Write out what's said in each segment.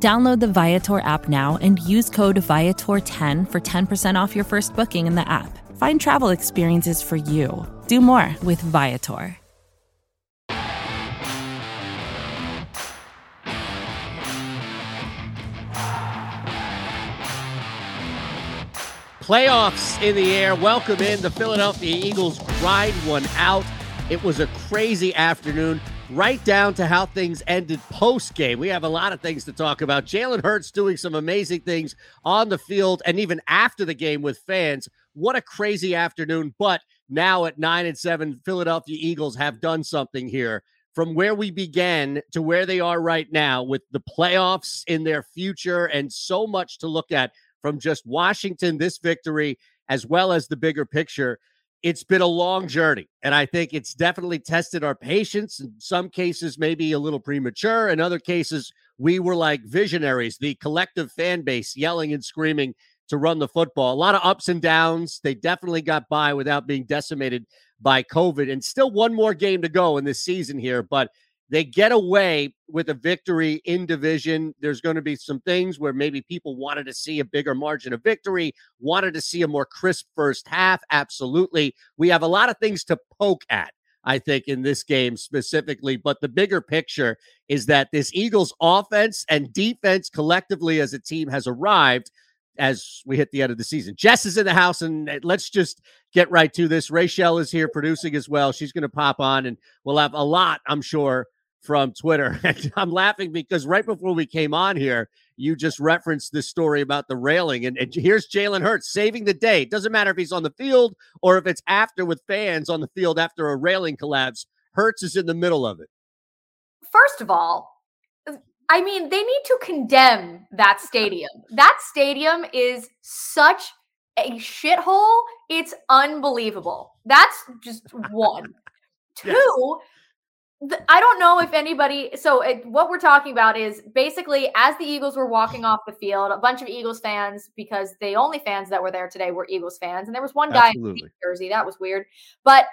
Download the Viator app now and use code Viator10 for 10% off your first booking in the app. Find travel experiences for you. Do more with Viator. Playoffs in the air. Welcome in. The Philadelphia Eagles grind one out. It was a crazy afternoon, right down to how things ended post game. We have a lot of things to talk about. Jalen Hurts doing some amazing things on the field and even after the game with fans. What a crazy afternoon. But now at nine and seven, Philadelphia Eagles have done something here. From where we began to where they are right now, with the playoffs in their future and so much to look at from just Washington, this victory, as well as the bigger picture. It's been a long journey, and I think it's definitely tested our patience. In some cases, maybe a little premature. In other cases, we were like visionaries, the collective fan base yelling and screaming to run the football. A lot of ups and downs. They definitely got by without being decimated by COVID, and still one more game to go in this season here. But they get away with a victory in division. There's going to be some things where maybe people wanted to see a bigger margin of victory, wanted to see a more crisp first half. Absolutely. We have a lot of things to poke at, I think, in this game specifically. But the bigger picture is that this Eagles offense and defense collectively as a team has arrived as we hit the end of the season. Jess is in the house, and uh, let's just get right to this. Rachel is here producing as well. She's going to pop on, and we'll have a lot, I'm sure, from Twitter. And I'm laughing because right before we came on here, you just referenced this story about the railing. And, and here's Jalen Hurts saving the day. It doesn't matter if he's on the field or if it's after with fans on the field after a railing collapse. Hurts is in the middle of it. First of all, I mean, they need to condemn that stadium. That stadium is such a shithole. It's unbelievable. That's just one. Two, yes I don't know if anybody. So it, what we're talking about is basically as the Eagles were walking off the field, a bunch of Eagles fans, because the only fans that were there today were Eagles fans, and there was one guy Absolutely. in jersey that was weird, but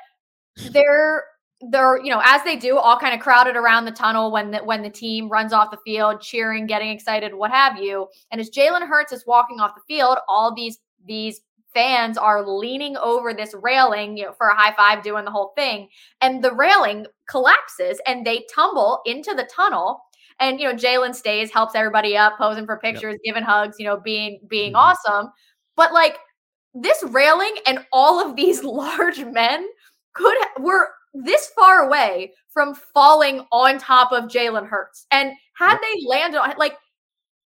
they're they're you know as they do all kind of crowded around the tunnel when the, when the team runs off the field cheering getting excited what have you and as jalen hurts is walking off the field all these these fans are leaning over this railing you know, for a high five, doing the whole thing. And the railing collapses and they tumble into the tunnel. And you know, Jalen stays, helps everybody up, posing for pictures, yep. giving hugs, you know, being being mm-hmm. awesome. But like this railing and all of these large men could were this far away from falling on top of Jalen Hurts. And had yep. they landed on like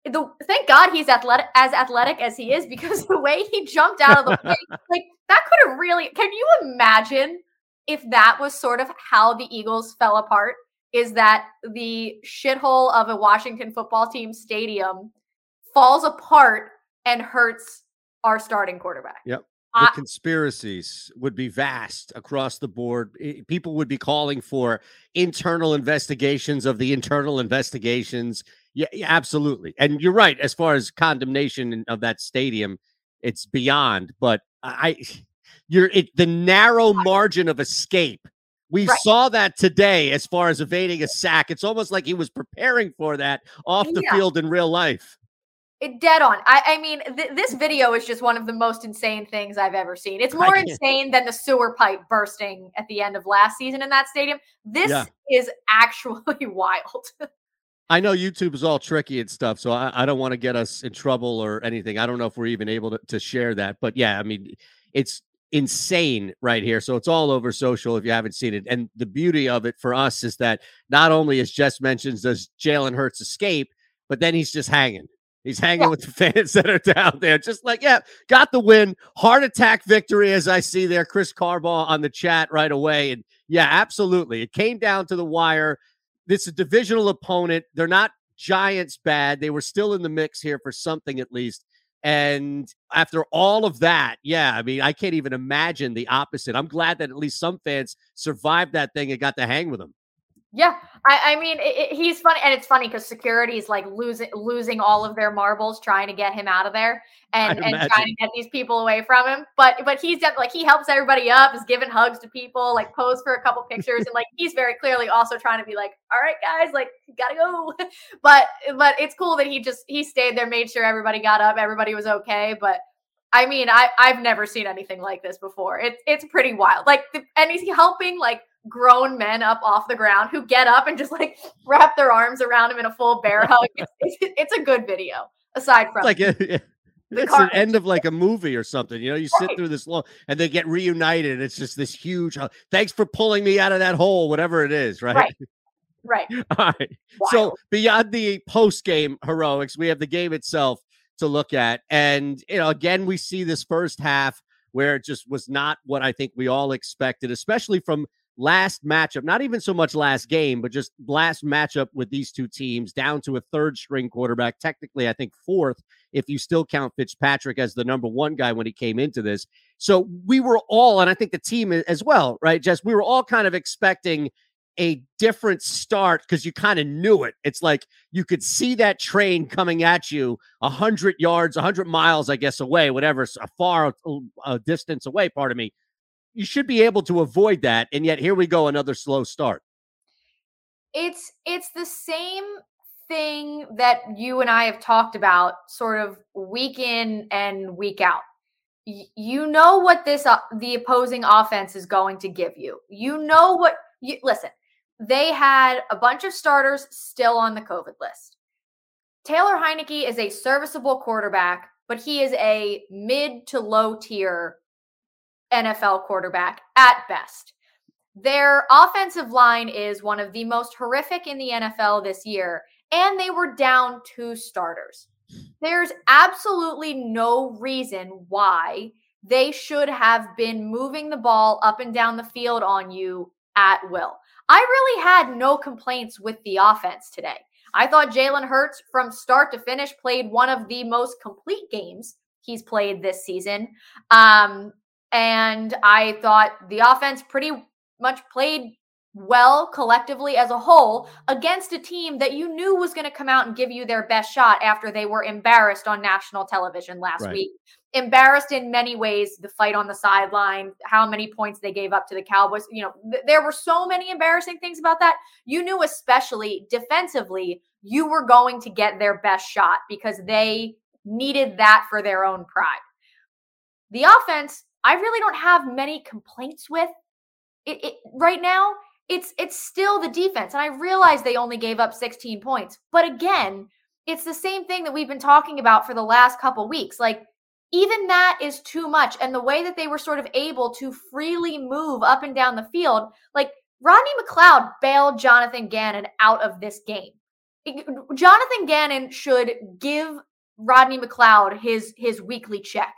the thank God he's athletic as athletic as he is because the way he jumped out of the way, like that could have really can you imagine if that was sort of how the Eagles fell apart? Is that the shithole of a Washington football team stadium falls apart and hurts our starting quarterback? Yep. The conspiracies would be vast across the board. People would be calling for internal investigations of the internal investigations yeah, yeah, absolutely. And you're right. As far as condemnation of that stadium, it's beyond. But I, you're it, the narrow margin of escape. We right. saw that today as far as evading a sack. It's almost like he was preparing for that off the yeah. field in real life. It dead on. I, I mean, th- this video is just one of the most insane things I've ever seen. It's more insane than the sewer pipe bursting at the end of last season in that stadium. This yeah. is actually wild. I know YouTube is all tricky and stuff, so I, I don't want to get us in trouble or anything. I don't know if we're even able to, to share that, but yeah, I mean, it's insane right here. So it's all over social if you haven't seen it. And the beauty of it for us is that not only, as Jess mentions, does Jalen Hurts escape, but then he's just hanging. He's hanging yeah. with the fans that are down there, just like, yeah, got the win. Heart attack victory, as I see there. Chris Carbaugh on the chat right away. And yeah, absolutely. It came down to the wire. This is a divisional opponent. They're not Giants bad. They were still in the mix here for something at least. And after all of that, yeah, I mean, I can't even imagine the opposite. I'm glad that at least some fans survived that thing and got to hang with him. Yeah, I, I mean, it, it, he's funny, and it's funny because security is like losing losing all of their marbles trying to get him out of there, and and trying to get these people away from him. But but he's like he helps everybody up, is giving hugs to people, like pose for a couple pictures, and like he's very clearly also trying to be like, all right, guys, like gotta go. but but it's cool that he just he stayed there, made sure everybody got up, everybody was okay. But I mean, I I've never seen anything like this before. It's it's pretty wild. Like, the, and he's helping like grown men up off the ground who get up and just like wrap their arms around him in a full bear hug. It's, it's, a good video. Aside from like a, it's the end of like a movie or something. You know, you sit through this long and they get reunited. It's just this huge. Thanks for pulling me out of that hole, whatever it is. Right. Right. Right. All right. Wild. So beyond the post game heroics, we have the game itself to look at, and you know, again, we see this first half where it just was not what I think we all expected, especially from last matchup, not even so much last game, but just last matchup with these two teams down to a third string quarterback. Technically, I think fourth, if you still count Fitzpatrick as the number one guy when he came into this. So we were all, and I think the team as well, right, Jess? We were all kind of expecting a different start because you kind of knew it. It's like you could see that train coming at you a hundred yards, a hundred miles, I guess, away, whatever, a far a distance away. Part of me, you should be able to avoid that. And yet here we go, another slow start. It's it's the same thing that you and I have talked about sort of week in and week out. Y- you know what this uh, the opposing offense is going to give you. You know what you listen. They had a bunch of starters still on the COVID list. Taylor Heinicke is a serviceable quarterback, but he is a mid to low tier NFL quarterback at best. Their offensive line is one of the most horrific in the NFL this year, and they were down two starters. There's absolutely no reason why they should have been moving the ball up and down the field on you at will. I really had no complaints with the offense today. I thought Jalen Hurts, from start to finish, played one of the most complete games he's played this season. Um, and I thought the offense pretty much played well collectively as a whole against a team that you knew was going to come out and give you their best shot after they were embarrassed on national television last right. week. Embarrassed in many ways, the fight on the sideline, how many points they gave up to the Cowboys. You know, th- there were so many embarrassing things about that. You knew, especially defensively, you were going to get their best shot because they needed that for their own pride. The offense I really don't have many complaints with it, it right now. It's it's still the defense, and I realize they only gave up 16 points, but again, it's the same thing that we've been talking about for the last couple weeks. Like even that is too much, and the way that they were sort of able to freely move up and down the field, like Rodney McLeod bailed Jonathan Gannon out of this game. Jonathan Gannon should give Rodney McLeod his his weekly check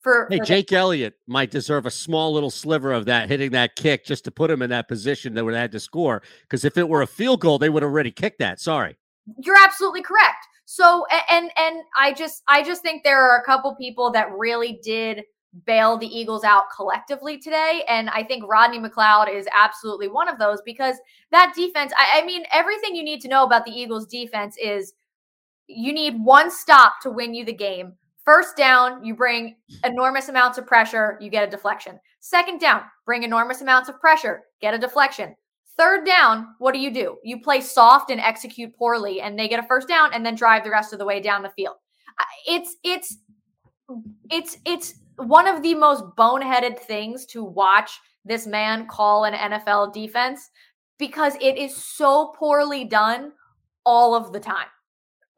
for, hey, for Jake the- Elliott might deserve a small little sliver of that hitting that kick just to put him in that position that would have had to score. Because if it were a field goal, they would have already kicked that. Sorry. You're absolutely correct. So and and I just I just think there are a couple people that really did bail the Eagles out collectively today. And I think Rodney McLeod is absolutely one of those because that defense, I, I, mean, everything you need to know about the Eagles defense is you need one stop to win you the game. First down, you bring enormous amounts of pressure, you get a deflection. Second down, bring enormous amounts of pressure, get a deflection. Third down, what do you do? You play soft and execute poorly, and they get a first down and then drive the rest of the way down the field. It's it's it's it's one of the most boneheaded things to watch this man call an NFL defense because it is so poorly done all of the time.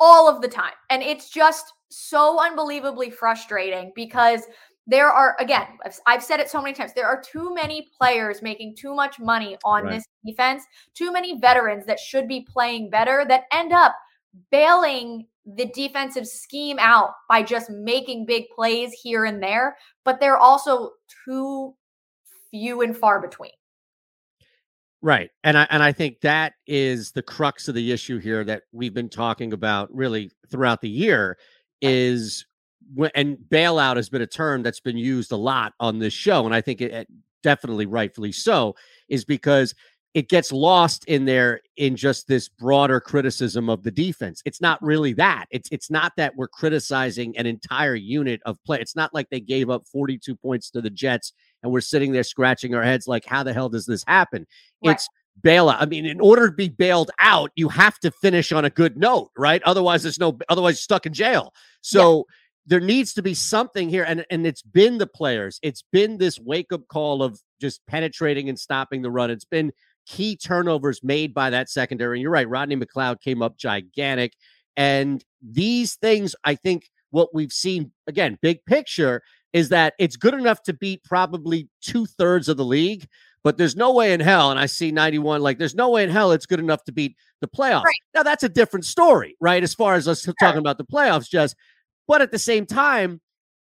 All of the time. And it's just so unbelievably frustrating because there are again I've, I've, said it so many times there are too many players making too much money on right. this defense too many veterans that should be playing better that end up bailing the defensive scheme out by just making big plays here and there but they're also too few and far between right and i and i think that is the crux of the issue here that we've been talking about really throughout the year is and bailout has been a term that's been used a lot on this show, and I think it, it definitely rightfully so, is because it gets lost in there in just this broader criticism of the defense. It's not really that. It's it's not that we're criticizing an entire unit of play. It's not like they gave up 42 points to the Jets and we're sitting there scratching our heads like how the hell does this happen? Right. It's bailout. I mean, in order to be bailed out, you have to finish on a good note, right? Otherwise, there's no otherwise stuck in jail. So yeah. there needs to be something here, and and it's been the players. It's been this wake up call of just penetrating and stopping the run. It's been key turnovers made by that secondary. And you're right, Rodney McLeod came up gigantic, and these things, I think, what we've seen again, big picture. Is that it's good enough to beat probably two thirds of the league, but there's no way in hell, and I see 91, like there's no way in hell it's good enough to beat the playoffs. Right. Now that's a different story, right? As far as us talking about the playoffs, just but at the same time,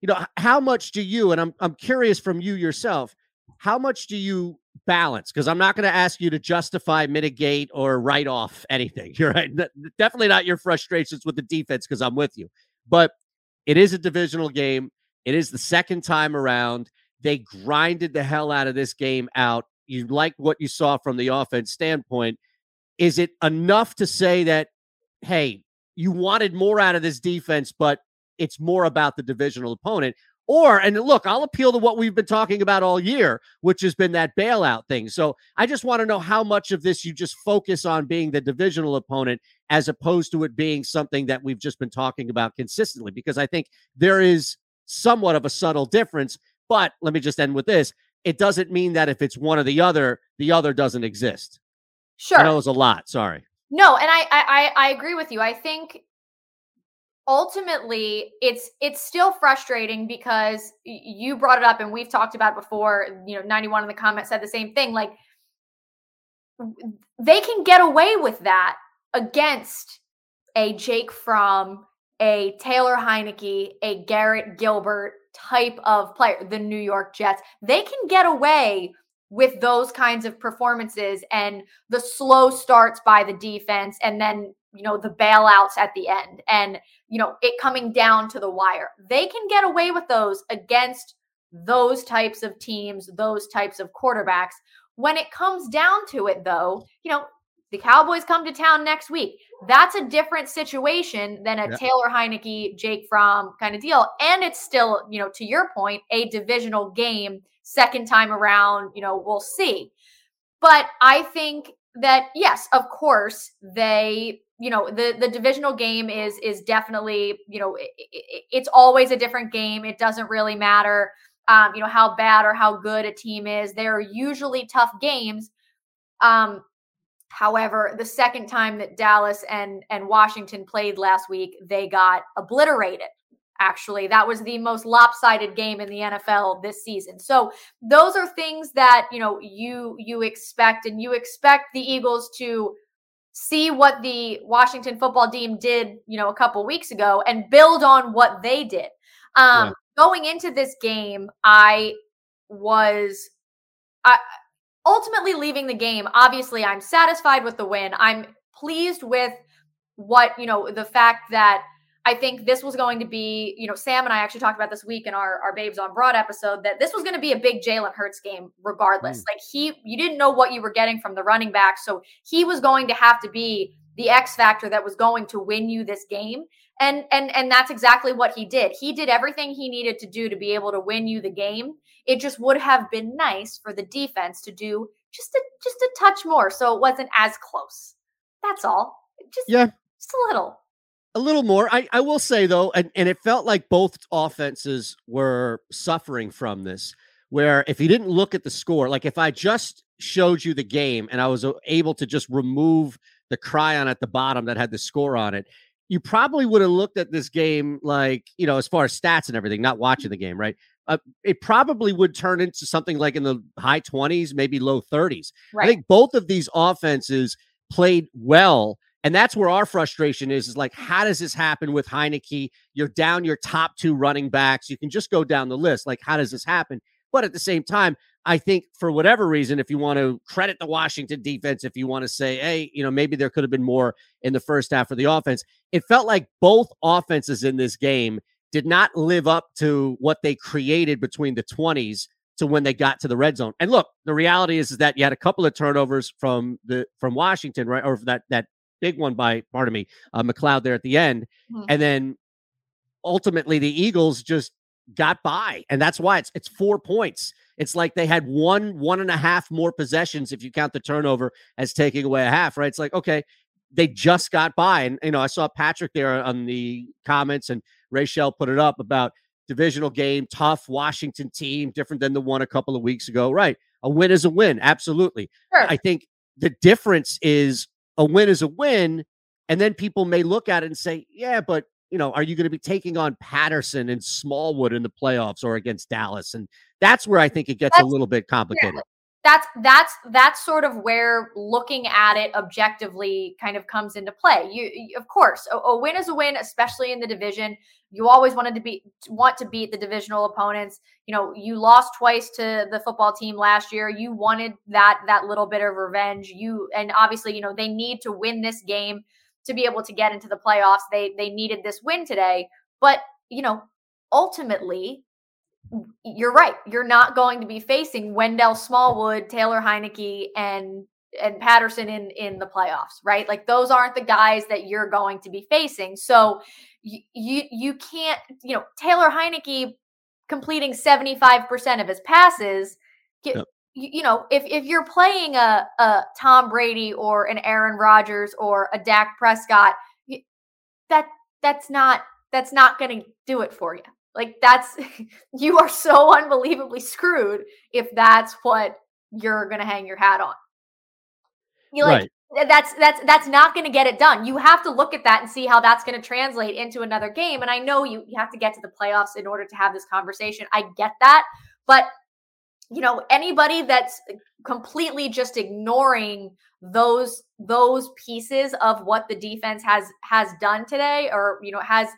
you know, how much do you, and I'm I'm curious from you yourself, how much do you balance? Because I'm not going to ask you to justify, mitigate, or write off anything. You're right. Definitely not your frustrations with the defense, because I'm with you. But it is a divisional game. It is the second time around. They grinded the hell out of this game out. You like what you saw from the offense standpoint. Is it enough to say that, hey, you wanted more out of this defense, but it's more about the divisional opponent? Or, and look, I'll appeal to what we've been talking about all year, which has been that bailout thing. So I just want to know how much of this you just focus on being the divisional opponent as opposed to it being something that we've just been talking about consistently, because I think there is somewhat of a subtle difference but let me just end with this. It doesn't mean that if it's one or the other, the other doesn't exist. Sure. I know it was a lot. Sorry. No, and I I I agree with you. I think ultimately it's it's still frustrating because you brought it up and we've talked about before you know 91 in the comments said the same thing like they can get away with that against a jake fromm a taylor heinicke a garrett gilbert type of player, the New York Jets, they can get away with those kinds of performances and the slow starts by the defense and then you know the bailouts at the end and you know it coming down to the wire. They can get away with those against those types of teams those types of quarterbacks. When it comes down to it though you know the Cowboys come to town next week. That's a different situation than a yeah. Taylor Heinicke, Jake Fromm kind of deal. And it's still, you know, to your point, a divisional game second time around. You know, we'll see. But I think that yes, of course, they, you know, the the divisional game is is definitely, you know, it, it, it's always a different game. It doesn't really matter, um, you know, how bad or how good a team is. They're usually tough games. Um, However, the second time that Dallas and and Washington played last week, they got obliterated. Actually, that was the most lopsided game in the NFL this season. So, those are things that, you know, you you expect and you expect the Eagles to see what the Washington football team did, you know, a couple weeks ago and build on what they did. Um, yeah. Going into this game, I was I, ultimately leaving the game, obviously, I'm satisfied with the win. I'm pleased with what, you know, the fact that I think this was going to be, you know, Sam and I actually talked about this week in our, our Babes on Broad episode that this was going to be a big Jalen Hurts game, regardless. Mm. Like he, you didn't know what you were getting from the running back. So he was going to have to be the X factor that was going to win you this game. And and and that's exactly what he did. He did everything he needed to do to be able to win you the game. It just would have been nice for the defense to do just a just a touch more so it wasn't as close. That's all. Just yeah. Just a little. A little more. I, I will say though, and, and it felt like both offenses were suffering from this, where if you didn't look at the score, like if I just showed you the game and I was uh, able to just remove the chyron at the bottom that had the score on it, you probably would have looked at this game like, you know, as far as stats and everything, not watching the game, right? Uh, it probably would turn into something like in the high 20s, maybe low 30s. Right. I think both of these offenses played well. And that's where our frustration is, is like, how does this happen with Heinicke? You're down your top two running backs. You can just go down the list. Like, how does this happen? But at the same time, I think for whatever reason, if you want to credit the Washington defense, if you want to say, hey, you know, maybe there could have been more in the first half of the offense, it felt like both offenses in this game did not live up to what they created between the 20s to when they got to the red zone. And look, the reality is, is that you had a couple of turnovers from the from Washington, right? Or that that big one by pardon me, uh, McLeod there at the end. Mm-hmm. And then ultimately the Eagles just got by. And that's why it's it's four points. It's like they had one, one and a half more possessions if you count the turnover as taking away a half, right? It's like, okay, they just got by. And you know, I saw Patrick there on the comments and Rachel put it up about divisional game, tough Washington team, different than the one a couple of weeks ago. Right. A win is a win. Absolutely. Sure. I think the difference is a win is a win. And then people may look at it and say, yeah, but you know, are you going to be taking on Patterson and Smallwood in the playoffs or against Dallas? And that's where I think it gets that's, a little bit complicated. Yeah that's that's that's sort of where looking at it objectively kind of comes into play. You, you of course, a, a, win is a win, especially in the division. You always wanted to be want to beat the divisional opponents. You know, you lost twice to the football team last year. You wanted that that little bit of revenge. You and obviously, you know, they need to win this game to be able to get into the playoffs. They they needed this win today, but you know, ultimately you're right. You're not going to be facing Wendell Smallwood, Taylor Heinicke, and and Patterson in in the playoffs, right? Like those aren't the guys that you're going to be facing. So you you, you can't, you know, Taylor Heinicke completing 75% of his passes. Yep. You, you, know, if if you're playing a a Tom Brady or an Aaron Rodgers or a Dak Prescott, that that's not that's not going to do it for you. Like that's you are so unbelievably screwed if that's what you're gonna hang your hat on. You like right. that's that's that's not gonna get it done. You have to look at that and see how that's gonna translate into another game. And I know you you have to get to the playoffs in order to have this conversation. I get that, but you know anybody that's completely just ignoring those those pieces of what the defense has has done today or you know has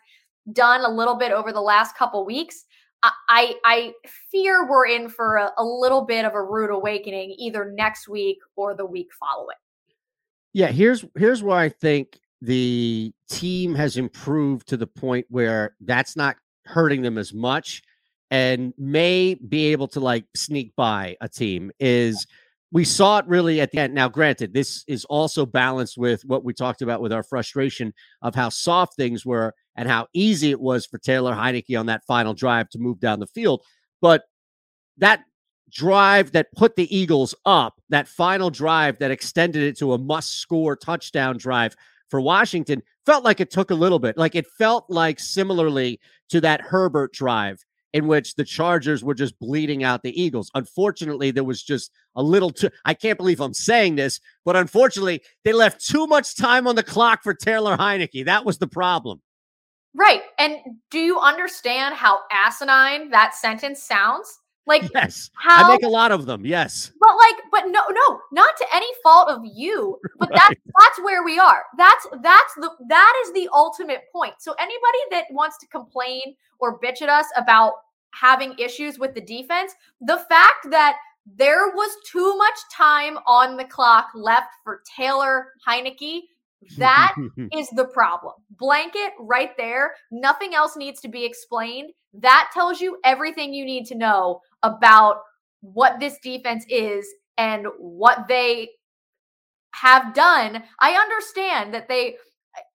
done a little bit over the last couple weeks, I I fear we're in for a, a, little bit of a rude awakening either next week or the week following. Yeah, here's here's where I think the team has improved to the point where that's not hurting them as much and may be able to like sneak by a team is we saw it really at the end. Now, granted, this is also balanced with what we talked about with our frustration of how soft things were and how easy it was for Taylor Heinicke on that final drive to move down the field. But that drive that put the Eagles up, that final drive that extended it to a must score touchdown drive for Washington, felt like it took a little bit. Like it felt like similarly to that Herbert drive in which the Chargers were just bleeding out the Eagles. Unfortunately, there was just a little too, I can't believe I'm saying this, but unfortunately, they left too much time on the clock for Taylor Heinicke. That was the problem. Right. And do you understand how asinine that sentence sounds? Like yes, how, I make a lot of them. Yes, but like, but no, no, not to any fault of you. But right. that's that's where we are. That's that's the that is the ultimate point. So anybody that wants to complain or bitch at us about having issues with the defense, the fact that there was too much time on the clock left for Taylor Heinicke that is the problem. Blanket right there. Nothing else needs to be explained. That tells you everything you need to know about what this defense is and what they have done. I understand that they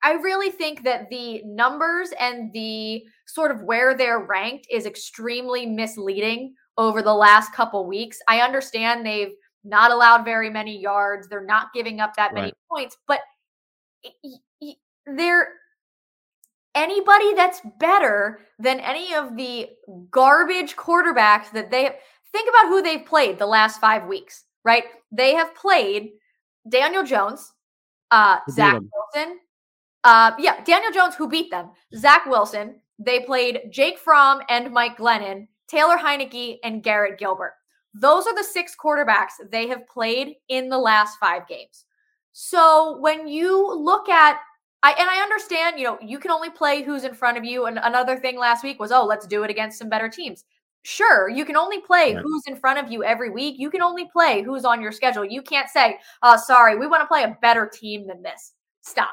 I really think that the numbers and the sort of where they're ranked is extremely misleading over the last couple weeks. I understand they've not allowed very many yards, they're not giving up that many right. points, but there anybody that's better than any of the garbage quarterbacks that they think about who they've played the last five weeks, right? They have played Daniel Jones, uh, Zach Wilson. Uh, yeah, Daniel Jones, who beat them, Zach Wilson. They played Jake Fromm and Mike Glennon, Taylor Heinicke, and Garrett Gilbert. Those are the six quarterbacks they have played in the last five games. So when you look at I and I understand, you know, you can only play who's in front of you. And another thing last week was, oh, let's do it against some better teams. Sure, you can only play right. who's in front of you every week. You can only play who's on your schedule. You can't say, "Oh, sorry, we want to play a better team than this." Stop.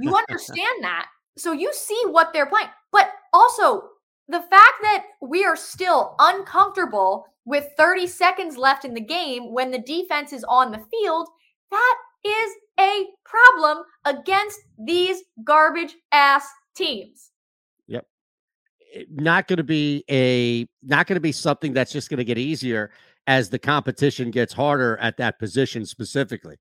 You understand that. So you see what they're playing. But also, the fact that we are still uncomfortable with 30 seconds left in the game when the defense is on the field, that is a problem against these garbage ass teams. Yep. Eh, not going to be a not going to be something that's just going to get easier as the competition gets harder at that position specifically.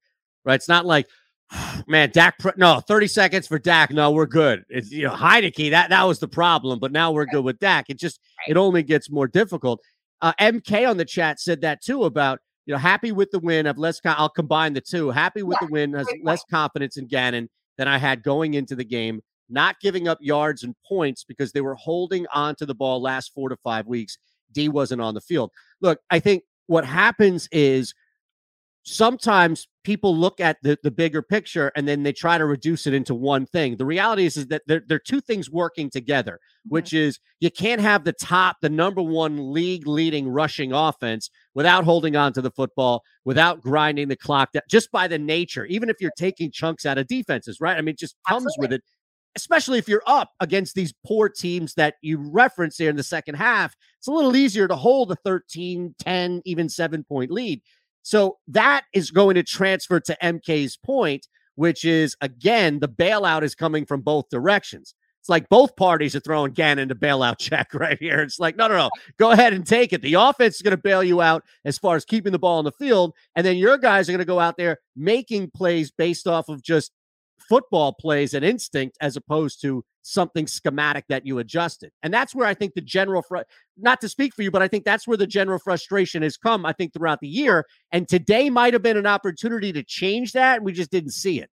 Right? It's not like man, Dak. No, thirty seconds for Dak. No, we're good. It's you know Heinicke. That that was the problem, but now we're good with Dak. It just it only gets more difficult. Uh, MK on the chat said that too about you know happy with the win. I've less. I'll combine the two. Happy with yeah, the win. Has less confidence in Gannon than I had going into the game. Not giving up yards and points because they were holding on to the ball last four to five weeks. D wasn't on the field. Look, I think what happens is sometimes people look at the, the bigger picture and then they try to reduce it into one thing. The reality is, is that there, there are two things working together, mm-hmm. which is you can't have the top, the number one league leading rushing offense without holding on to the football, without grinding the clock that just by the nature, even if you're taking chunks out of defenses, right? I mean, it just comes Absolutely. with it. Especially if you're up against these poor teams that you reference here in the second half, it's a little easier to hold a 13, 10, even seven point lead. So that is going to transfer to MK's point, which is again, the bailout is coming from both directions. It's like both parties are throwing Gannon to bailout check right here. It's like, no, no, no, go ahead and take it. The offense is going to bail you out as far as keeping the ball on the field. And then your guys are going to go out there making plays based off of just football plays and instinct as opposed to something schematic that you adjusted. And that's where I think the general, fr- not to speak for you, but I think that's where the general frustration has come, I think, throughout the year. And today might have been an opportunity to change that. And we just didn't see it.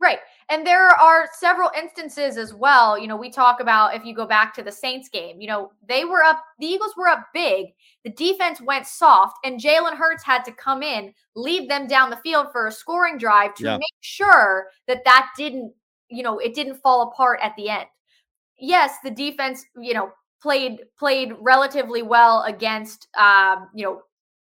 Right. And there are several instances as well. You know, we talk about if you go back to the Saints game, you know, they were up, the Eagles were up big. The defense went soft, and Jalen Hurts had to come in, lead them down the field for a scoring drive to yeah. make sure that that didn't, you know, it didn't fall apart at the end. Yes, the defense, you know, played played relatively well against um, you know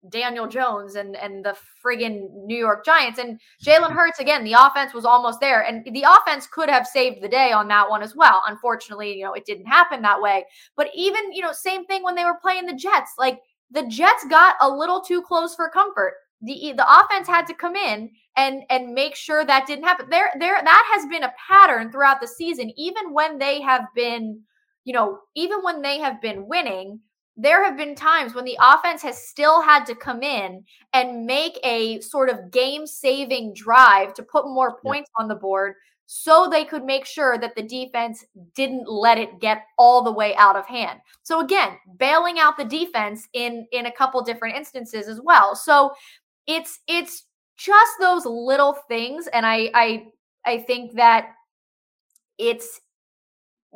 Daniel Jones and and the friggin' New York Giants and Jalen Hurts again. The offense was almost there, and the offense could have saved the day on that one as well. Unfortunately, you know it didn't happen that way. But even you know same thing when they were playing the Jets. Like the Jets got a little too close for comfort. The the offense had to come in and and make sure that didn't happen. There there that has been a pattern throughout the season, even when they have been you know even when they have been winning there have been times when the offense has still had to come in and make a sort of game saving drive to put more points on the board so they could make sure that the defense didn't let it get all the way out of hand. So again, bailing out the defense in in a couple different instances as well. So it's it's just those little things and I I I think that it's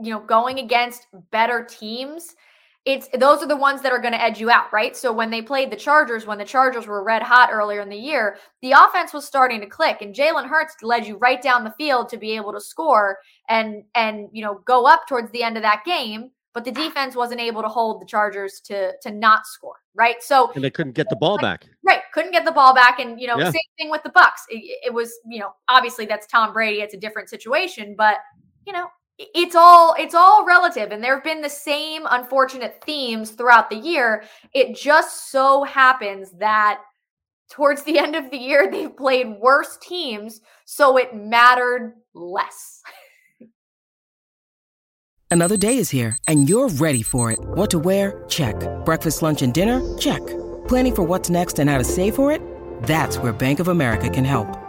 you know going against better teams it's those are the ones that are going to edge you out, right? So when they played the Chargers, when the Chargers were red hot earlier in the year, the offense was starting to click, and Jalen Hurts led you right down the field to be able to score and and you know go up towards the end of that game. But the defense wasn't able to hold the Chargers to to not score, right? So and they couldn't get the ball back, right? Couldn't get the ball back, and you know yeah. same thing with the Bucks. It, it was you know obviously that's Tom Brady. It's a different situation, but you know it's all it's all relative and there have been the same unfortunate themes throughout the year. It just so happens that towards the end of the year they've played worse teams so it mattered less. Another day is here and you're ready for it. What to wear? Check. Breakfast lunch and dinner? Check. Planning for what's next and how to save for it? That's where bank of america can help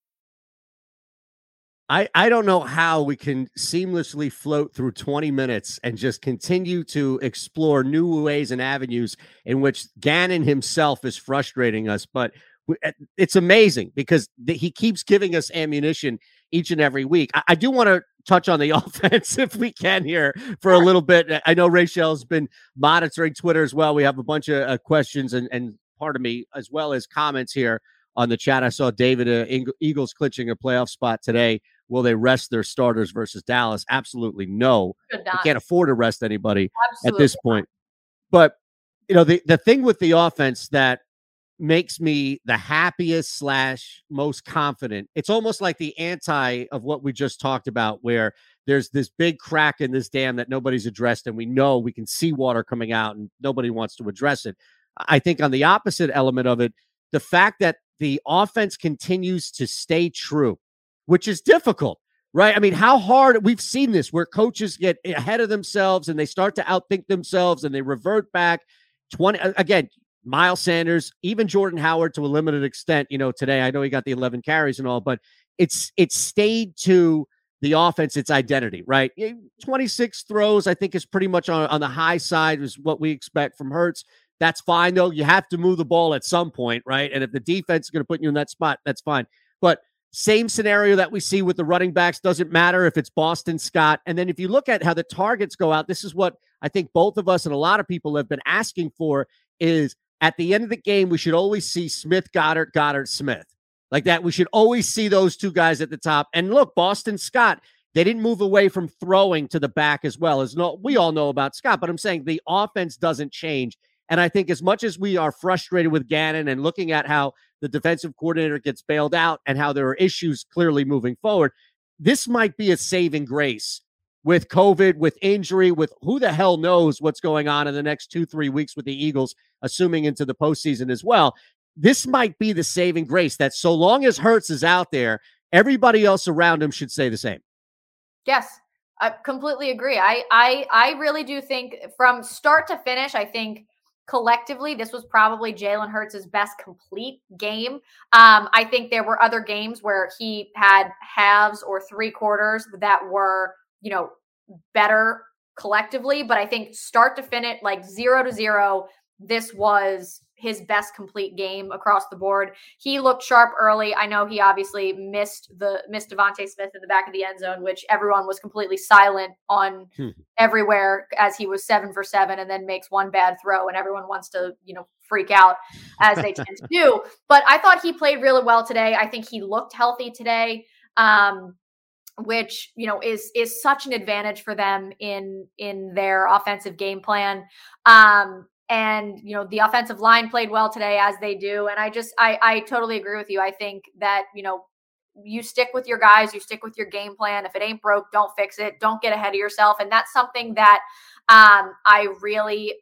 I, I don't know how we can seamlessly float through 20 minutes and just continue to explore new ways and avenues in which Gannon himself is frustrating us. But eh, it's amazing because he keeps giving us ammunition each and every week. I, I do want to touch on the offense if we can here for a little bit. I know Rachel's been monitoring Twitter as well. We have a bunch of uh, questions and, and part of me as well as comments here on the chat. I saw David uh, Eagles clinching a playoff spot today. Will they rest their starters versus Dallas? Absolutely no. They can't afford to rest anybody Absolutely at this point. But you know, the, the thing with the offense that makes me the happiest slash most confident. It's almost like the anti of what we just talked about, where there's this big crack in this dam that nobody's addressed, and we know we can see water coming out, and nobody wants to address it. I think on the opposite element of it, the fact that the offense continues to stay true which is difficult, right? I mean, how hard we've seen this where coaches get ahead of themselves and they start to outthink themselves and they revert back. 20 again, Miles Sanders, even Jordan Howard to a limited extent, you know, today. I know he got the 11 carries and all, but it's it's stayed to the offense, its identity, right? 26 throws, I think, is pretty much on, on the high side, is what we expect from Hurts. That's fine, though. You have to move the ball at some point, right? And if the defense is going to put you in that spot, that's fine. But same scenario that we see with the running backs doesn't matter if it's Boston Scott. And then if you look at how the targets go out, this is what I think both of us and a lot of people have been asking for is at the end of the game, we should always see Smith, Goedert, Goedert, Smith. Like that, we should always see those two guys at the top. And look, Boston Scott, they didn't move away from throwing to the back as well as no, we all know about Scott, but I'm saying the offense doesn't change. And I think as much as we are frustrated with Gannon and looking at how the defensive coordinator gets bailed out and how there are issues clearly moving forward. This might be a saving grace with COVID, with injury, with who the hell knows what's going on in the next two, three weeks with the Eagles, assuming into the postseason as well. This might be the saving grace that so long as Hurts is out there, everybody else around him should say the same. Yes, I completely agree. I I I really do think from start to finish, I think collectively, this was probably Jalen Hurts' best complete game. Um, I think there were other games where he had halves or three quarters that were, you know, better collectively. But I think start to finish, like zero to zero, this was his best complete game across the board. He looked sharp early. I know he obviously missed the missed DeVonta Smith in the back of the end zone, which everyone was completely silent on hmm. everywhere as he was seven for seven and then makes one bad throw and everyone wants to, you know, freak out as they tend to do. But I thought he played really well today. I think he looked healthy today. Um, which you know is is such an advantage for them in in their offensive game plan um and you know the offensive line played well today as they do and i just i i totally agree with you i think that you know you stick with your guys you stick with your game plan if it ain't broke don't fix it don't get ahead of yourself and that's something that um i really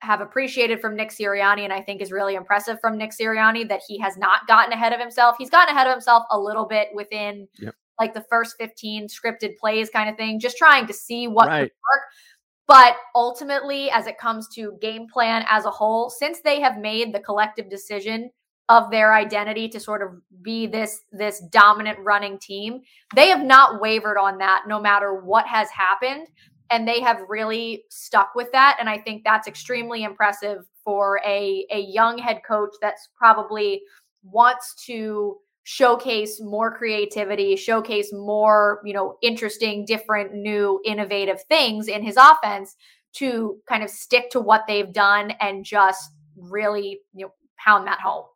have appreciated from Nick Sirianni and I think is really impressive from Nick Sirianni that he has not gotten ahead of himself. He's gotten ahead of himself a little bit within yep. like the first 15 scripted plays kind of thing, just trying to see what right. would work. But ultimately, as it comes to game plan as a whole, since they have made the collective decision of their identity to sort of be this this dominant running team, they have not wavered on that no matter what has happened. And they have really stuck with that. And I think that's extremely impressive for a a young head coach that's probably wants to showcase more creativity, showcase more, you know, interesting, different, new, innovative things in his offense to kind of stick to what they've done and just really, you know, pound that home.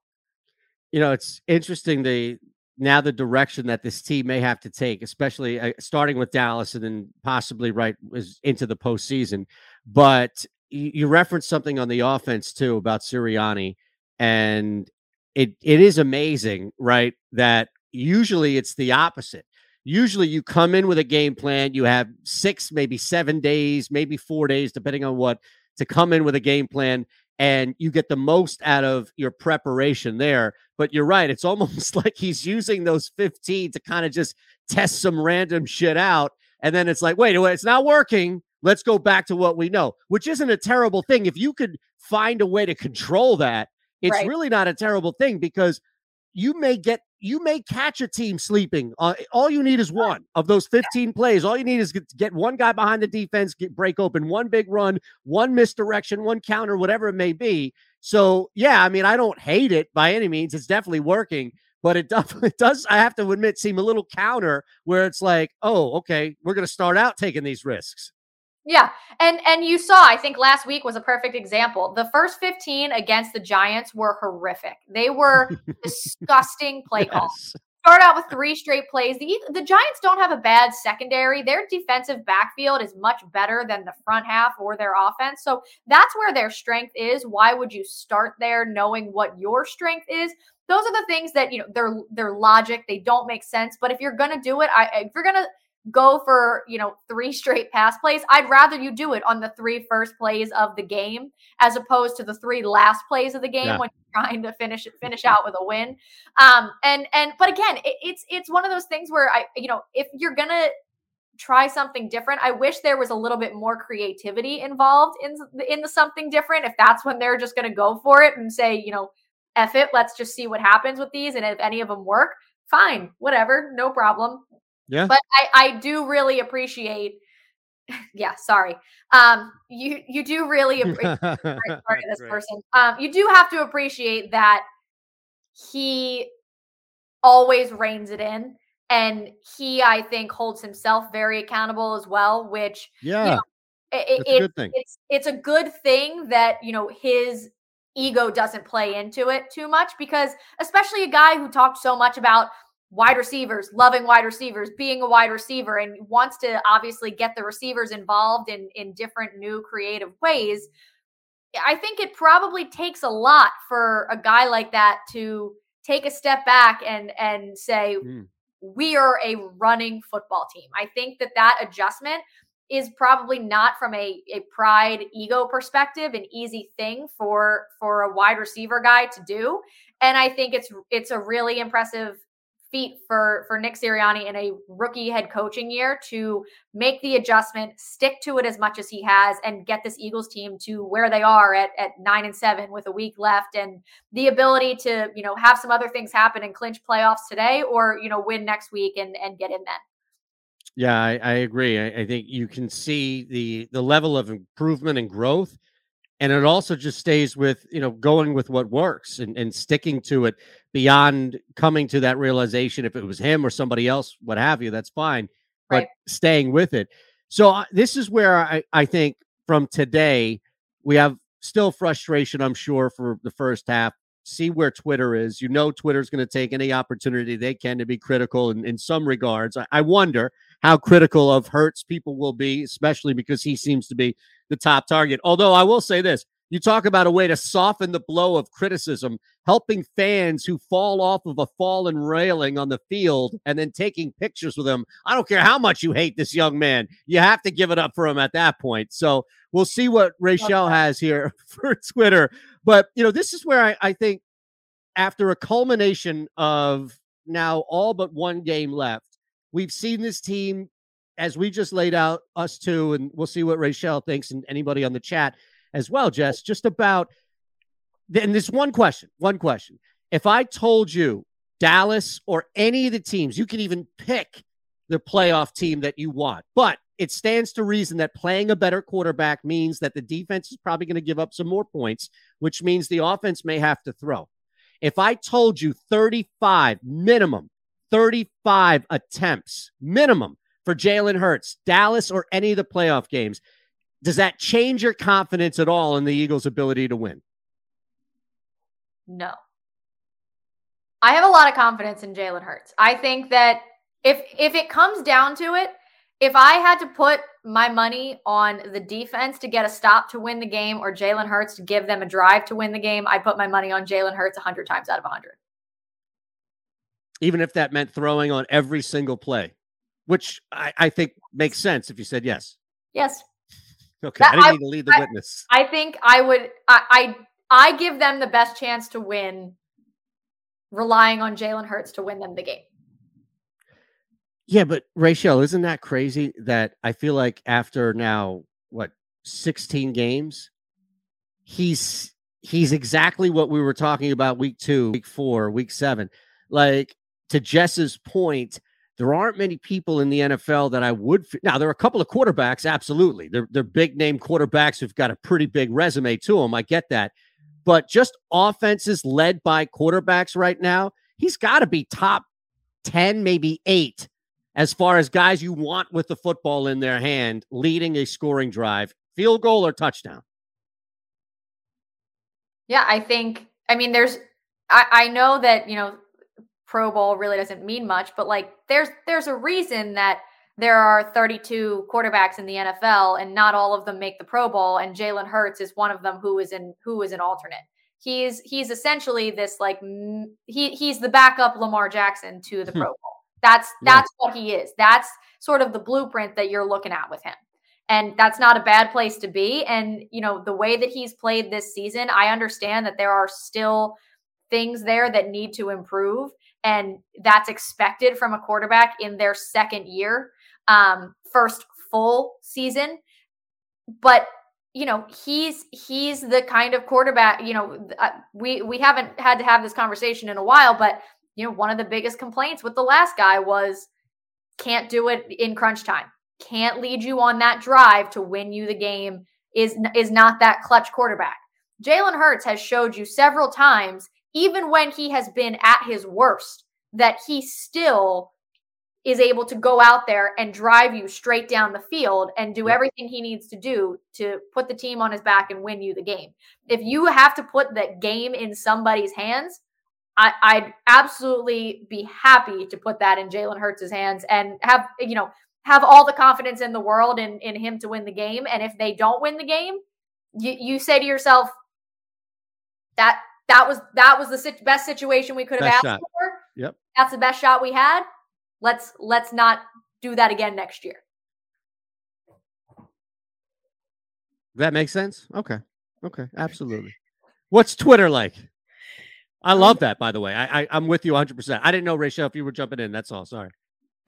You know, it's interesting the now the direction that this team may have to take, especially uh, starting with Dallas and then possibly right is into the postseason. But you, you referenced something on the offense too about Sirianni, and it it is amazing, right? That usually it's the opposite. Usually you come in with a game plan, you have six, maybe seven days, maybe four days, depending on what, to come in with a game plan and you get the most out of your preparation there. But you're right, it's almost like he's using those 15 to kind of just test some random shit out. And then it's like, wait, it's not working. Let's go back to what we know, which isn't a terrible thing. If you could find a way to control that, it's right. really not a terrible thing because you may get you may catch a team sleeping. Uh, all you need is one of those 15 plays. All you need is get, get one guy behind the defense, get break open, one big run, one misdirection, one counter, whatever it may be. So yeah, I mean, I don't hate it by any means. It's definitely working, but it definitely does. I have to admit, seem a little counter where it's like, oh, okay, we're going to start out taking these risks. Yeah. And and you saw, I think last week was a perfect example. The first 15 against the Giants were horrific. They were disgusting play yes. calls. Start out with three straight plays. The the Giants don't have a bad secondary. Their defensive backfield is much better than the front half or their offense. So that's where their strength is. Why would you start there knowing what your strength is? Those are the things that, you know, they're they're logic. They don't make sense. But if you're gonna do it, I if you're gonna go for, you know, three straight pass plays. I'd rather you do it on the three first plays of the game as opposed to the three last plays of the game yeah. when you're trying to finish finish out with a win. Um and and but again, it, it's it's one of those things where I you know, if you're going to try something different. I wish there was a little bit more creativity involved in in the something different. If that's when they're just going to go for it and say, you know, F it, let's just see what happens with these and if any of them work, fine, whatever, no problem. Yeah. But I, I do really appreciate yeah, sorry. Um, you you do really appreciate this person. Um, you do have to appreciate that he always reins it in, and he, I think, holds himself very accountable as well. Which yeah, you know, it, it, it's it's a good thing that you know his ego doesn't play into it too much because especially a guy who talked so much about wide receivers, loving wide receivers, being a wide receiver, and wants to obviously get the receivers involved in in different new creative ways. I think it probably takes a lot for a guy like that to take a step back and and say mm. we are a running football team. I think that that adjustment is probably not from a, a pride ego perspective an easy thing for for a wide receiver guy to do and i think it's it's a really impressive feat for for Nick Sirianni in a rookie head coaching year to make the adjustment, stick to it as much as he has, and get this Eagles team to where they are at at nine and seven with a week left, and the ability to you know have some other things happen and clinch playoffs today, or you know win next week and and get in then. Yeah, I, I agree. I, I think you can see the the level of improvement and growth and it also just stays with you know going with what works and, and sticking to it beyond coming to that realization if it was him or somebody else what have you that's fine right. but staying with it. So uh, this is where I, I think from today we have still frustration i'm sure for the first half see where twitter is. You know twitter's going to take any opportunity they can to be critical in, in some regards. I, I wonder how critical of Hurts people will be especially because he seems to be the top target. Although I will say this you talk about a way to soften the blow of criticism, helping fans who fall off of a fallen railing on the field and then taking pictures with them. I don't care how much you hate this young man, you have to give it up for him at that point. So we'll see what Rachel has here for Twitter. But, you know, this is where I, I think after a culmination of now all but one game left, we've seen this team as we just laid out, us two, and we'll see what Rachel thinks and anybody on the chat as well, Jess, just about and this one question, one question. If I told you Dallas or any of the teams, you can even pick the playoff team that you want, but it stands to reason that playing a better quarterback means that the defense is probably going to give up some more points, which means the offense may have to throw. If I told you 35 minimum, 35 attempts minimum for Jalen Hurts, Dallas, or any of the playoff games. Does that change your confidence at all in the Eagles' ability to win? No. I have a lot of confidence in Jalen Hurts. I think that if if it comes down to it, if I had to put my money on the defense to get a stop to win the game or Jalen Hurts to give them a drive to win the game, I'd put my money on Jalen Hurts 100 times out of 100. Even if that meant throwing on every single play which I, I think makes sense if you said yes. Yes. Okay, that, I didn't I, need to lead the I, witness. I think I would. I, I I give them the best chance to win, relying on Jalen Hurts to win them the game. Yeah, but Rachel, isn't that crazy? That I feel like after now what sixteen games, he's he's exactly what we were talking about week two, week four, week seven. Like to Jess's point, there aren't many people in the NFL that I would. Now there are a couple of quarterbacks, absolutely. They're they're big name quarterbacks who've got a pretty big resume to them. I get that, but just offenses led by quarterbacks right now, he's got to be top ten, maybe eight, as far as guys you want with the football in their hand, leading a scoring drive, field goal or touchdown. Yeah, I think. I mean, there's. I, I know that you know, Pro Bowl really doesn't mean much, but like, there's there's a reason that there are 32 quarterbacks in the NFL, and not all of them make the Pro Bowl. And Jalen Hurts is one of them who is in who is an alternate. He's he's essentially this like he he's the backup Lamar Jackson to the hmm. Pro Bowl. That's that's yeah. what he is. That's sort of the blueprint that you're looking at with him and that's not a bad place to be and you know the way that he's played this season i understand that there are still things there that need to improve and that's expected from a quarterback in their second year um, first full season but you know he's he's the kind of quarterback you know uh, we we haven't had to have this conversation in a while but you know one of the biggest complaints with the last guy was can't do it in crunch time can't lead you on that drive to win you the game is is not that clutch quarterback. Jalen Hurts has showed you several times, even when he has been at his worst, that he still is able to go out there and drive you straight down the field and do everything he needs to do to put the team on his back and win you the game. If you have to put that game in somebody's hands, I, would absolutely be happy to put that in Jalen Hurts' hands and have, you know, have all the confidence in the world in, in him to win the game. And if they don't win the game, you, you say to yourself, that that was that was the sit- best situation we could have asked shot. for. Yep. That's the best shot we had. Let's let's not do that again next year. That makes sense. Okay. Okay. Absolutely. What's Twitter like? I love that, by the way. I, I am with you 100. percent I didn't know Rachel if you were jumping in. That's all. Sorry.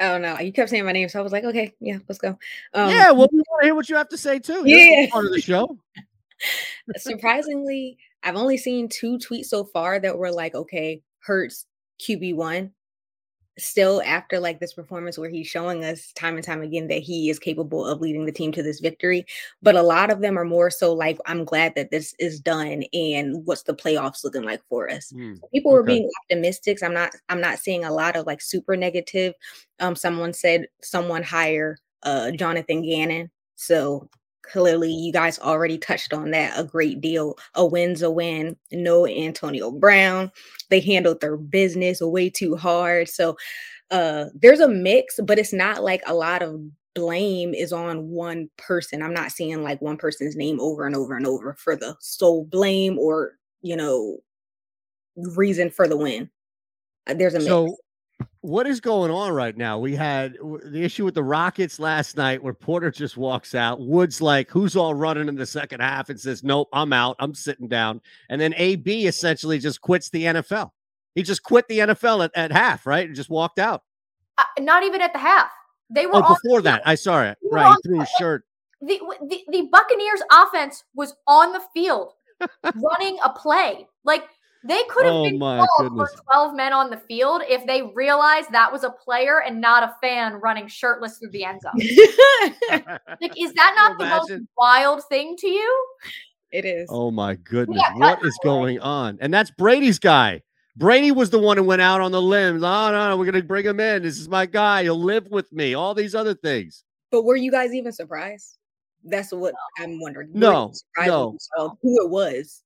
Oh no, you kept saying my name, so I was like, okay, yeah, let's go. Um, yeah, well, we want to hear what you have to say too. Yeah, part of the show. Surprisingly, I've only seen two tweets so far that were like, okay, Hurts QB one, still after like this performance where he's showing us time and time again that he is capable of leading the team to this victory. But a lot of them are more so like i'm glad that this is done and what's the playoffs looking like for us? Mm, people okay. were being optimistic i'm not i'm not seeing a lot of like super negative. Um someone said someone hire uh jonathan gannon. So clearly you guys already touched on that a great deal. A win's a win. No Antonio Brown. They handled their business way too hard. So uh there's a mix, but it's not like a lot of blame is on one person. I'm not seeing like one person's name over and over and over for the sole blame or, you know, reason for the win. Uh, there's a mix. So what is going on right now? We had the issue with the Rockets last night where Porter just walks out. Woods like, who's all running in the second half and says, Nope, I'm out. I'm sitting down. And then AB essentially just quits the NFL. He just quit the NFL at, at half, right? And just walked out. Uh, not even at the half. They were oh, before that. I saw it. Right. He threw his shirt. The, the, the Buccaneers offense was on the field running a play. Like they could have oh been called for 12 men on the field if they realized that was a player and not a fan running shirtless through the end zone. like, is that not the most wild thing to you? It is. Oh my goodness. What is going on? And that's Brady's guy. Brady was the one who went out on the limb. Oh, no, no, we're going to bring him in. This is my guy. He'll live with me. All these other things. But were you guys even surprised? That's what I'm wondering. No, no. Who it was?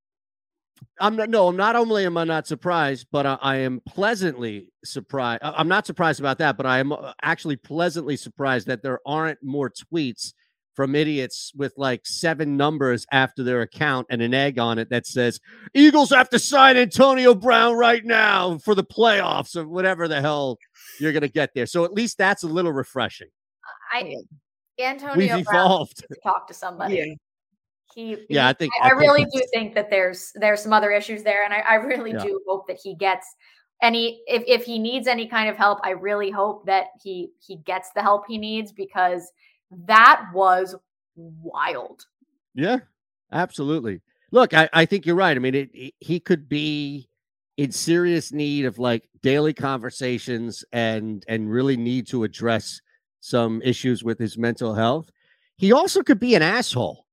I'm not. No, not only am I not surprised, but I, I, am pleasantly surprised. I'm not surprised about that, but I am uh, actually pleasantly surprised that there aren't more tweets from idiots with like seven numbers after their account and an egg on it that says Eagles have to sign Antonio Brown right now for the playoffs or whatever the hell you're going to get there. So at least that's a little refreshing. I Antonio We've evolved. talk to somebody. Yeah he yeah i think i, I really do think that there's there's some other issues there and i, I really yeah. do hope that he gets any if, if he needs any kind of help i really hope that he he gets the help he needs because that was wild yeah absolutely Look, I, I think you're right. I mean, it, it, he could be in serious need of like daily conversations and and really need to address some issues with his mental health. He also could be an asshole.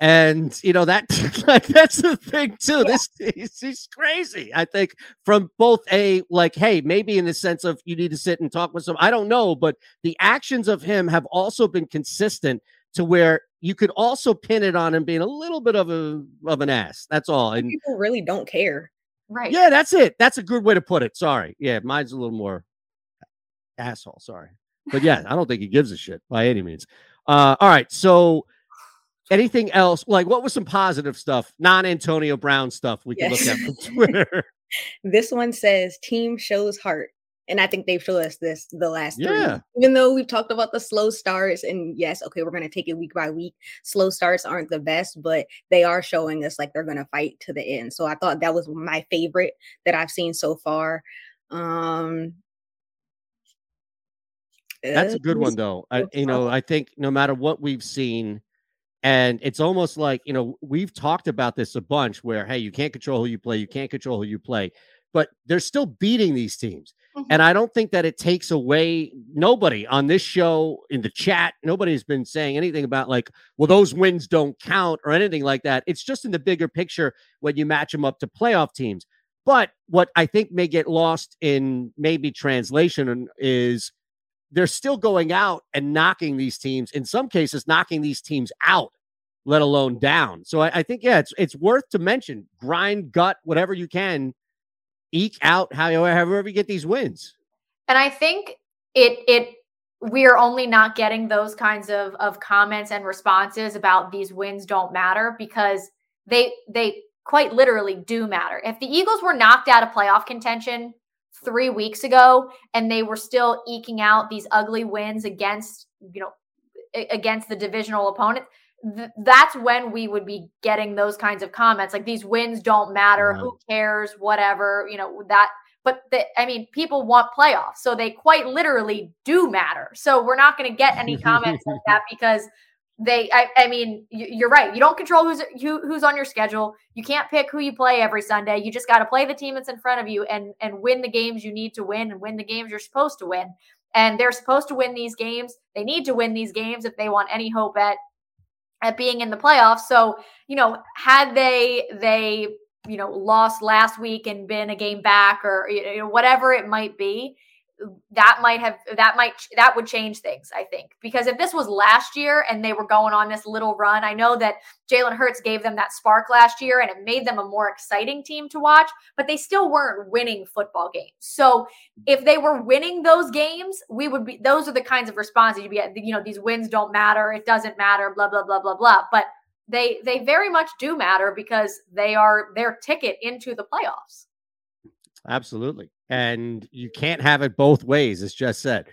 And you know that like that's the thing too. Yeah. This he's, he's crazy. I think from both a like, hey, maybe in the sense of you need to sit and talk with some. I don't know, but the actions of him have also been consistent to where you could also pin it on him being a little bit of a of an ass. That's all. And people really don't care. Right. Yeah, that's it. That's a good way to put it. Sorry. Yeah, mine's a little more asshole. Sorry. But yeah, I don't think he gives a shit by any means. Uh, all right. So anything else? Like what was some positive stuff, non Antonio Brown stuff we can yes. look at from Twitter? this one says team shows heart. And I think they've shown us this the last yeah. three. Even though we've talked about the slow starts, and yes, okay, we're going to take it week by week. Slow starts aren't the best, but they are showing us like they're going to fight to the end. So I thought that was my favorite that I've seen so far. Um, That's a good one, though. I, you know, I think no matter what we've seen, and it's almost like, you know, we've talked about this a bunch where, hey, you can't control who you play, you can't control who you play, but they're still beating these teams. Mm-hmm. And I don't think that it takes away nobody on this show in the chat. Nobody's been saying anything about like, well, those wins don't count or anything like that. It's just in the bigger picture when you match them up to playoff teams. But what I think may get lost in maybe translation is they're still going out and knocking these teams, in some cases, knocking these teams out, let alone down. So I, I think, yeah, it's it's worth to mention grind gut, whatever you can eke out however you get these wins. And I think it it we're only not getting those kinds of of comments and responses about these wins don't matter because they they quite literally do matter. If the Eagles were knocked out of playoff contention 3 weeks ago and they were still eking out these ugly wins against, you know, against the divisional opponent, th- that's when we would be getting those kinds of comments like these wins don't matter right. who cares whatever you know that but the, i mean people want playoffs so they quite literally do matter so we're not going to get any comments like that because they I, I mean you're right. You don't control who's who, who's on your schedule. You can't pick who you play every sunday. You just got to play the team that's in front of you and and win the games you need to win and win the games you're supposed to win. And they're supposed to win these games. They need to win these games if they want any hope at at being in the playoffs. So, you know, had they they you know lost last week and been a game back or you know whatever it might be, that might have that might that would change things i think. Because if this was last year and they were going on this little run i know that jalen hurts gave them that spark last year and it made them a more exciting team to watch but they still weren't winning football games. So if they were winning those games we would be those are the kinds of responses you'd be you know these wins don't matter it doesn't matter blah blah blah blah blah. But they they very much do matter because they are their ticket into the playoffs. Absolutely and you can't have it both ways, as Jess said,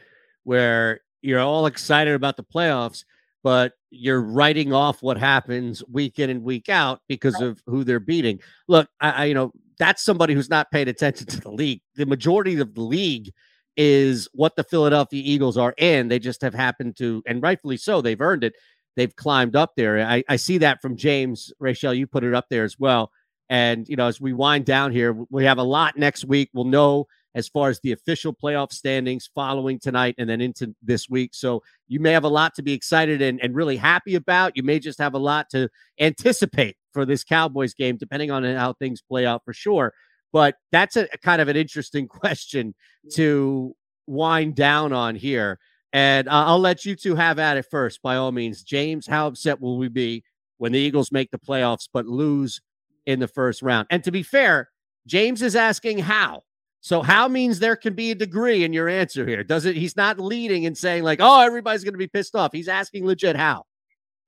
where you're all excited about the playoffs, but you're writing off what happens week in and week out because of who they're beating. Look, I, I, you know that's somebody who's not paid attention to the league. The majority of the league is what the Philadelphia Eagles are in. They just have happened to, and rightfully so, they've earned it. They've climbed up there. I, I see that from James Rachel. You put it up there as well. And, you know, as we wind down here, we have a lot next week. We'll know as far as the official playoff standings following tonight and then into this week. So you may have a lot to be excited and, and really happy about. You may just have a lot to anticipate for this Cowboys game, depending on how things play out for sure. But that's a, a kind of an interesting question to wind down on here. And uh, I'll let you two have at it first, by all means. James, how upset will we be when the Eagles make the playoffs but lose in the first round. And to be fair, James is asking how. So how means there can be a degree in your answer here. Does it he's not leading and saying like, "Oh, everybody's going to be pissed off." He's asking legit how.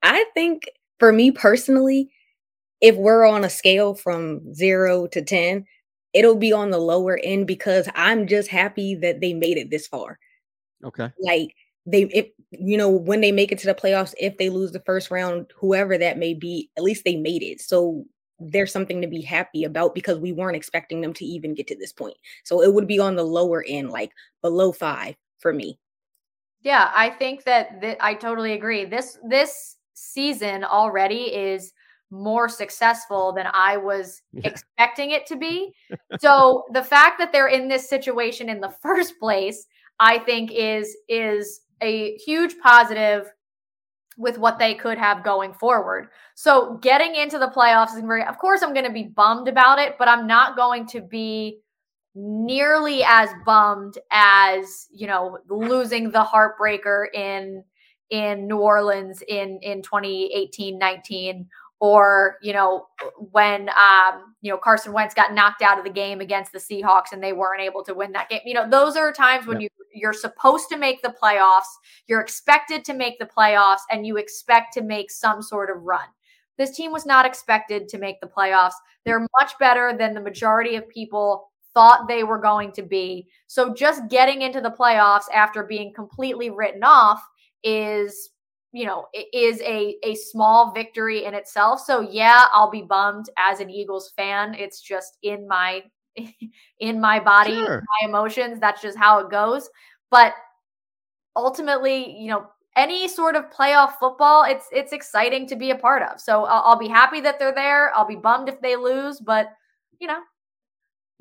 I think for me personally, if we're on a scale from 0 to 10, it'll be on the lower end because I'm just happy that they made it this far. Okay. Like they if you know when they make it to the playoffs if they lose the first round whoever that may be at least they made it so there's something to be happy about because we weren't expecting them to even get to this point. So it would be on the lower end, like below five for me. Yeah, I think that th- I totally agree. This this season already is more successful than I was expecting it to be. So the fact that they're in this situation in the first place, I think is is a huge positive with what they could have going forward. So getting into the playoffs is very, of course I'm going to be bummed about it, but I'm not going to be nearly as bummed as, you know, losing the heartbreaker in in New Orleans in in 2018 19 or you know when um you know Carson Wentz got knocked out of the game against the Seahawks and they weren't able to win that game. You know, those are times when yeah. you you're supposed to make the playoffs, you're expected to make the playoffs and you expect to make some sort of run. This team was not expected to make the playoffs. They're much better than the majority of people thought they were going to be. So just getting into the playoffs after being completely written off is you know is a a small victory in itself. So yeah i'll be bummed as an eagles fan. It's just in my in my body sure. my emotions. That's just how it goes. But ultimately you know any sort of playoff football it's it's exciting to be a part of. So I'll, I'll be happy that they're there. I'll be bummed if they lose. But you know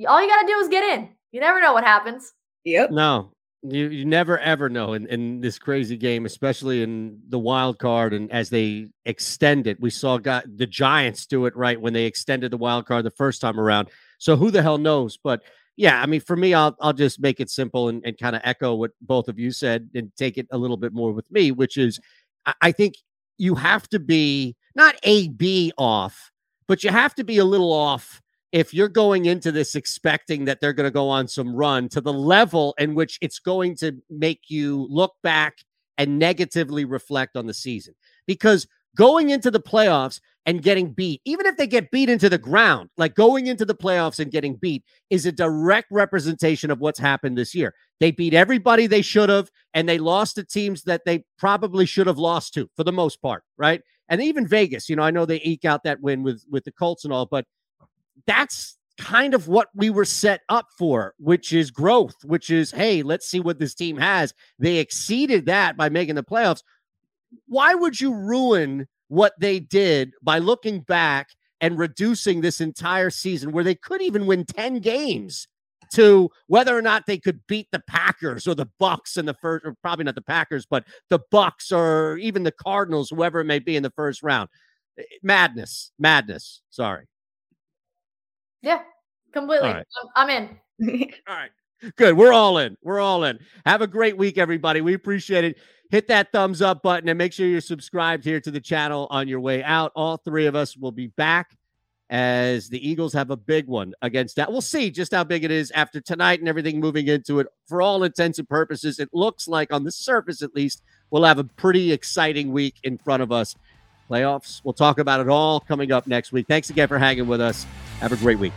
all you got to do is get in. You never know what happens. Yep. No you, you never ever know in, in this crazy game, especially in the wild card. And as they extend it, we saw got the Giants do it right when they extended the wild card the first time around. So who the hell knows? But yeah, I mean, for me, I'll I'll just make it simple and, and kind of echo what both of you said and take it a little bit more with me, which is I, I think you have to be not A B off, but you have to be a little off if you're going into this expecting that they're going to go on some run to the level in which it's going to make you look back and negatively reflect on the season. Because going into the playoffs and getting beat, even if they get beat into the ground, like going into the playoffs and getting beat is a direct representation of what's happened this year. They beat everybody they should have, and they lost to teams that they probably should have lost to for the most part, right? And even Vegas, you know, I know they eke out that win with with the Colts and all, but that's kind of what we were set up for, which is growth, which is, hey, let's see what this team has. They exceeded that by making the playoffs. Why would you ruin what they did by looking back and reducing this entire season where they could even win 10 games to whether or not they could beat the Packers or the Bucks in the first or probably not the Packers but the Bucks or even the Cardinals whoever it may be in the first round madness madness sorry yeah, completely. Right. I'm in. all right. Good. We're all in. We're all in. Have a great week, everybody. We appreciate it. Hit that thumbs up button and make sure you're subscribed here to the channel on your way out. All three of us will be back as the Eagles have a big one against that. We'll see just how big it is after tonight and everything moving into it. For all intents and purposes, it looks like on the surface, at least, we'll have a pretty exciting week in front of us playoffs. We'll talk about it all coming up next week. Thanks again for hanging with us. Have a great week.